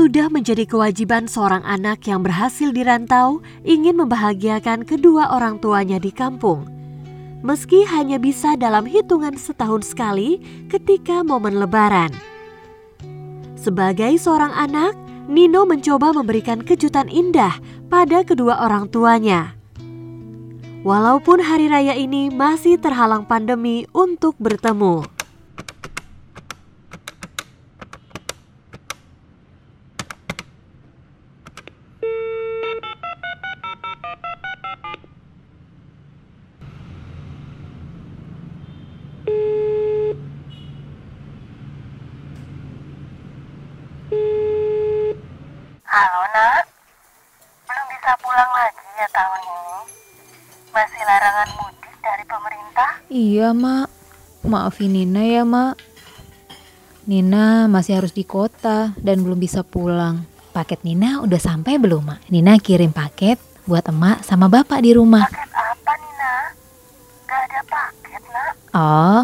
sudah menjadi kewajiban seorang anak yang berhasil dirantau ingin membahagiakan kedua orang tuanya di kampung. Meski hanya bisa dalam hitungan setahun sekali ketika momen lebaran. Sebagai seorang anak, Nino mencoba memberikan kejutan indah pada kedua orang tuanya. Walaupun hari raya ini masih terhalang pandemi untuk bertemu. Halo nak, belum bisa pulang lagi ya tahun ini? Masih larangan mudik dari pemerintah? Iya, Mak. Maafin Nina ya, Mak. Nina masih harus di kota dan belum bisa pulang. Paket Nina udah sampai belum, Mak? Nina kirim paket buat emak sama bapak di rumah. Paket apa Nina? Gak ada paket nak. Oh,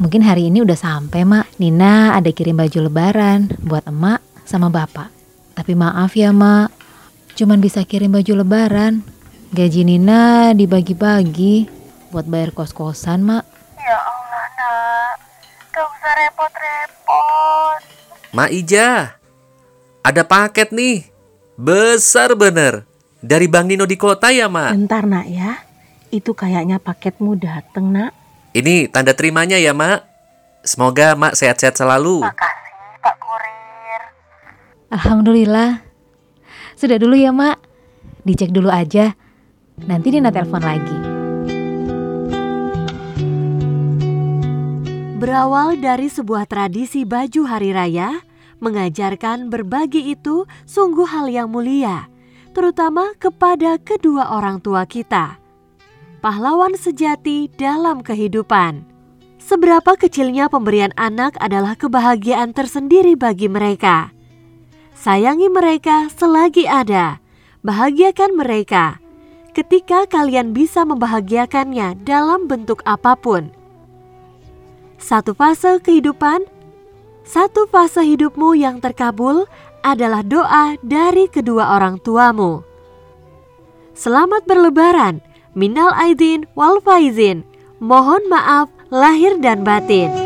mungkin hari ini udah sampai, Mak. Nina ada kirim baju lebaran buat emak sama bapak. Tapi maaf ya, Mak. Cuman bisa kirim baju lebaran. Gaji Nina dibagi-bagi buat bayar kos-kosan, Mak. Ya Allah nak, gak usah repot-repot. Ma Ija, ada paket nih. Besar bener. Dari Bang Nino di kota ya, Ma? Bentar nak ya, itu kayaknya paketmu dateng nak. Ini tanda terimanya ya, Ma. Semoga Mak sehat-sehat selalu. Makasih. Alhamdulillah. Sudah dulu ya, Mak. Dicek dulu aja. Nanti Nina telepon lagi. Berawal dari sebuah tradisi baju hari raya, mengajarkan berbagi itu sungguh hal yang mulia, terutama kepada kedua orang tua kita. Pahlawan sejati dalam kehidupan. Seberapa kecilnya pemberian anak adalah kebahagiaan tersendiri bagi mereka. Sayangi mereka selagi ada. Bahagiakan mereka ketika kalian bisa membahagiakannya dalam bentuk apa pun. Satu fase kehidupan, satu fase hidupmu yang terkabul adalah doa dari kedua orang tuamu. Selamat berlebaran, minal aidin wal faizin. Mohon maaf lahir dan batin.